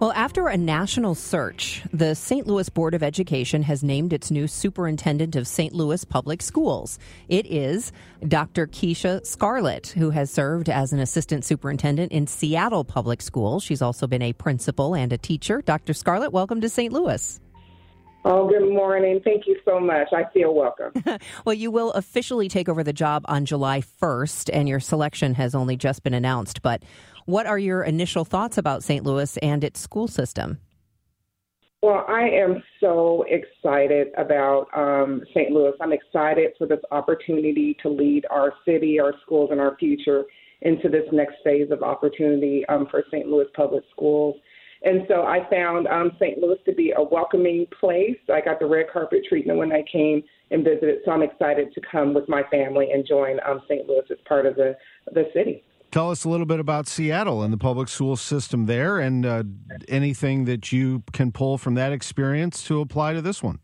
Well, after a national search, the St. Louis Board of Education has named its new superintendent of St. Louis Public Schools. It is Dr. Keisha Scarlett, who has served as an assistant superintendent in Seattle Public Schools. She's also been a principal and a teacher. Dr. Scarlett, welcome to St. Louis. Oh, good morning. Thank you so much. I feel welcome. well, you will officially take over the job on July 1st, and your selection has only just been announced. But what are your initial thoughts about St. Louis and its school system? Well, I am so excited about um, St. Louis. I'm excited for this opportunity to lead our city, our schools, and our future into this next phase of opportunity um, for St. Louis Public Schools. And so I found um, St. Louis to be a welcoming place. I got the red carpet treatment when I came and visited, so I'm excited to come with my family and join um, St. Louis as part of the, the city. Tell us a little bit about Seattle and the public school system there, and uh, anything that you can pull from that experience to apply to this one.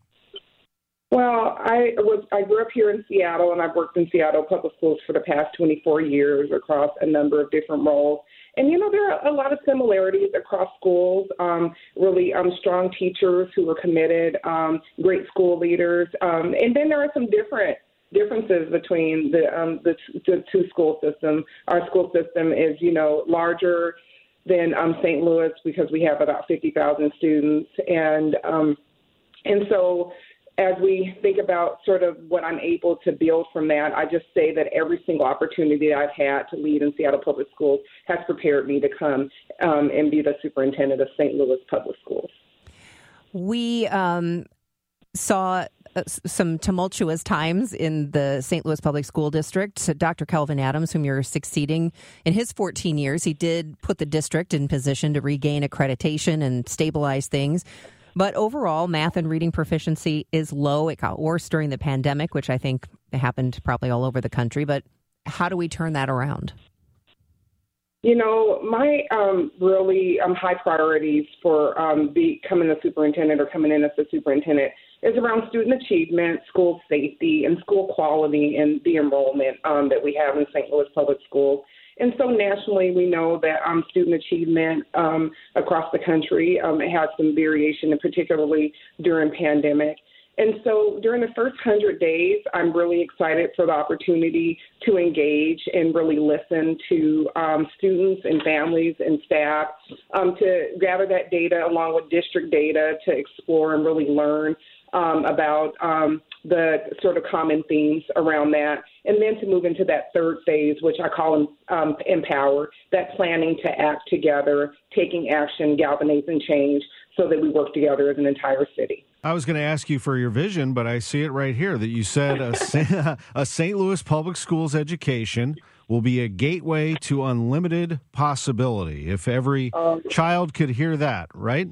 Well, I was I grew up here in Seattle, and I've worked in Seattle public schools for the past 24 years across a number of different roles. And you know, there are a lot of similarities across schools. Um, really um, strong teachers who are committed, um, great school leaders, um, and then there are some different differences between the, um, the the two school systems. Our school system is, you know, larger than um, St. Louis because we have about 50,000 students, and um, and so as we think about sort of what I'm able to build from that, I just say that every single opportunity that I've had to lead in Seattle Public Schools has prepared me to come um, and be the superintendent of St. Louis Public Schools. We um, saw uh, some tumultuous times in the St. Louis Public School District. Dr. Kelvin Adams, whom you're succeeding in his 14 years, he did put the district in position to regain accreditation and stabilize things. But overall, math and reading proficiency is low. It got worse during the pandemic, which I think happened probably all over the country. But how do we turn that around? You know, my um, really um, high priorities for um, becoming a superintendent or coming in as a superintendent is around student achievement, school safety, and school quality and the enrollment um, that we have in St. Louis Public Schools. And so nationally, we know that um, student achievement um, across the country um, has some variation, and particularly during pandemic. And so during the first 100 days, I'm really excited for the opportunity to engage and really listen to um, students and families and staff um, to gather that data along with district data to explore and really learn um, about um, the sort of common themes around that, and then to move into that third phase, which I call um, empower, that planning to act together, taking action, galvanizing change, so that we work together as an entire city. I was going to ask you for your vision, but I see it right here that you said a, a St. Louis public schools education will be a gateway to unlimited possibility. If every um, child could hear that, right?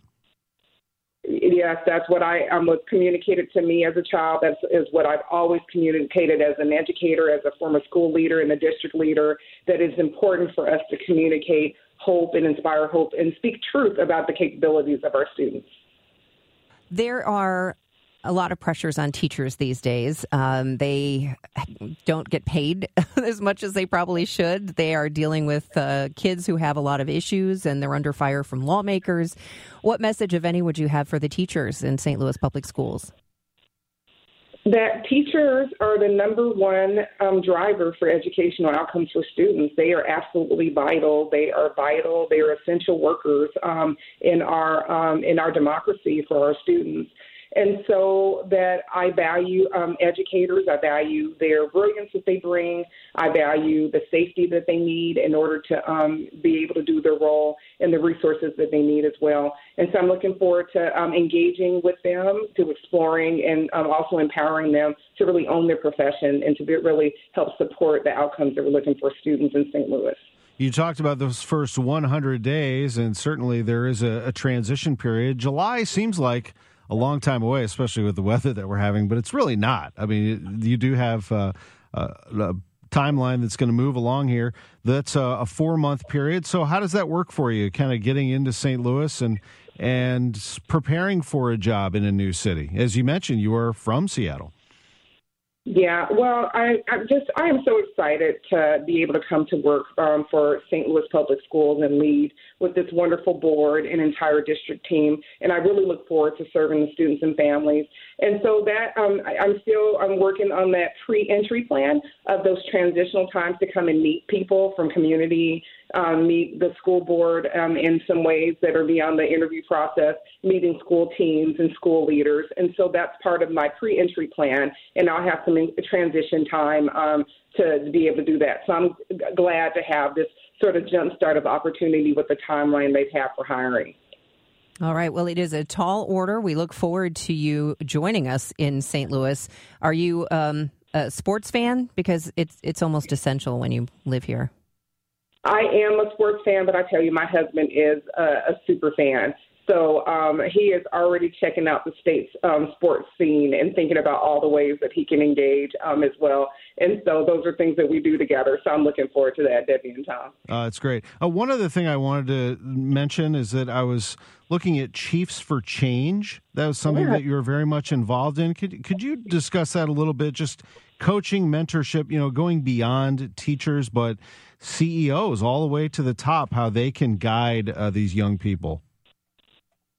Yes, that's what I um, was communicated to me as a child. That is what I've always communicated as an educator, as a former school leader and a district leader. That it's important for us to communicate hope and inspire hope and speak truth about the capabilities of our students. There are a lot of pressures on teachers these days. Um, they don't get paid as much as they probably should. They are dealing with uh, kids who have a lot of issues and they're under fire from lawmakers. What message, if any, would you have for the teachers in St. Louis public schools? that teachers are the number one um, driver for educational outcomes for students. They are absolutely vital. They are vital. They are essential workers um, in our um, in our democracy for our students. And so that I value um, educators, I value their brilliance that they bring, I value the safety that they need in order to um, be able to do their role and the resources that they need as well. And so I'm looking forward to um, engaging with them, to exploring and um, also empowering them to really own their profession and to be, really help support the outcomes that we're looking for students in St. Louis. You talked about those first 100 days, and certainly there is a, a transition period. July seems like a long time away, especially with the weather that we're having. But it's really not. I mean, you do have uh, uh, a timeline that's going to move along here. That's a, a four month period. So how does that work for you? Kind of getting into St. Louis and and preparing for a job in a new city. As you mentioned, you are from Seattle. Yeah, well, I, I'm just I am so excited to be able to come to work um, for St. Louis Public Schools and lead with this wonderful board and entire district team, and I really look forward to serving the students and families. And so that um, I, I'm still I'm working on that pre-entry plan of those transitional times to come and meet people from community um, meet the school board um, in some ways that are beyond the interview process, meeting school teams and school leaders. And so that's part of my pre entry plan. And I'll have some transition time um, to be able to do that. So I'm glad to have this sort of jumpstart of opportunity with the timeline they've had for hiring. All right. Well, it is a tall order. We look forward to you joining us in St. Louis. Are you um, a sports fan? Because it's it's almost essential when you live here. I am a sports fan, but I tell you, my husband is a, a super fan. So um, he is already checking out the state's um, sports scene and thinking about all the ways that he can engage um, as well. And so those are things that we do together. So I'm looking forward to that, Debbie and Tom. Uh, that's great. Uh, one other thing I wanted to mention is that I was looking at Chiefs for Change. That was something yeah. that you were very much involved in. Could could you discuss that a little bit? Just coaching, mentorship, you know, going beyond teachers, but CEOs all the way to the top, how they can guide uh, these young people?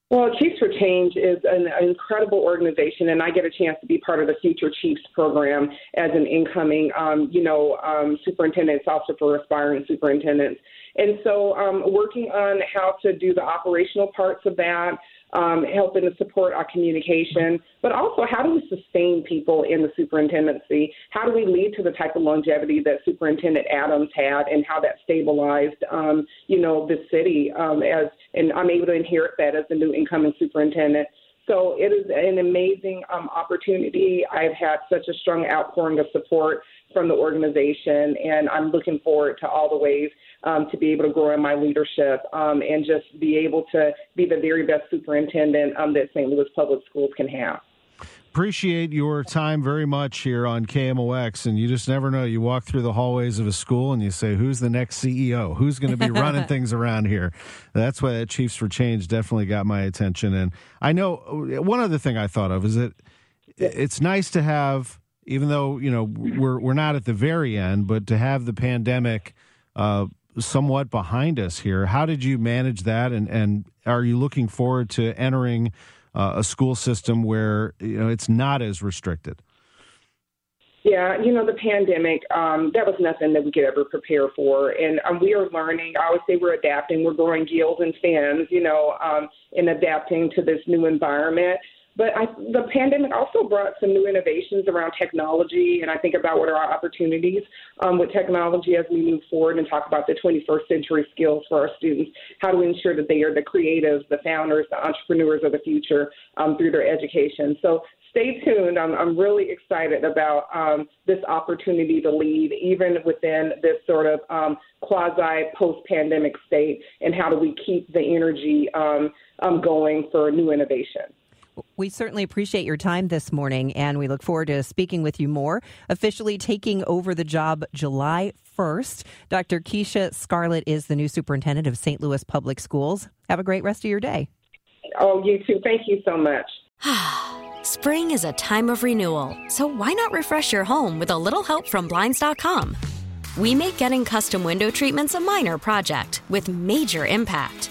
Well, Chiefs for Change is an incredible organization, and I get a chance to be part of the Future Chiefs program as an incoming, um, you know, um, superintendent's officer for aspiring superintendents. And so, um, working on how to do the operational parts of that, um, helping to support our communication, but also how do we sustain people in the superintendency? How do we lead to the type of longevity that Superintendent Adams had, and how that stabilized, um, you know, the city um, as, and I'm able to inherit that as the new incoming superintendent. So it is an amazing um, opportunity. I've had such a strong outpouring of support from the organization, and I'm looking forward to all the ways um, to be able to grow in my leadership um, and just be able to be the very best superintendent um, that St. Louis Public Schools can have appreciate your time very much here on KMOX. And you just never know. You walk through the hallways of a school and you say, who's the next CEO? Who's going to be running things around here? That's why that Chiefs for Change definitely got my attention. And I know one other thing I thought of is that it's nice to have, even though, you know, we're, we're not at the very end, but to have the pandemic uh, somewhat behind us here. How did you manage that? And, and are you looking forward to entering uh, a school system where you know it's not as restricted? Yeah, you know, the pandemic, um, that was nothing that we could ever prepare for. And um, we are learning. I always say we're adapting. We're growing gills and fins, you know, um, in adapting to this new environment. But I, the pandemic also brought some new innovations around technology, and I think about what are our opportunities um, with technology as we move forward and talk about the 21st century skills for our students. How do we ensure that they are the creatives, the founders, the entrepreneurs of the future um, through their education? So stay tuned. I'm, I'm really excited about um, this opportunity to lead, even within this sort of um, quasi post pandemic state, and how do we keep the energy um, um, going for new innovation. We certainly appreciate your time this morning, and we look forward to speaking with you more. Officially taking over the job July 1st, Dr. Keisha Scarlett is the new superintendent of St. Louis Public Schools. Have a great rest of your day. Oh, you too. Thank you so much. Spring is a time of renewal, so why not refresh your home with a little help from Blinds.com? We make getting custom window treatments a minor project with major impact.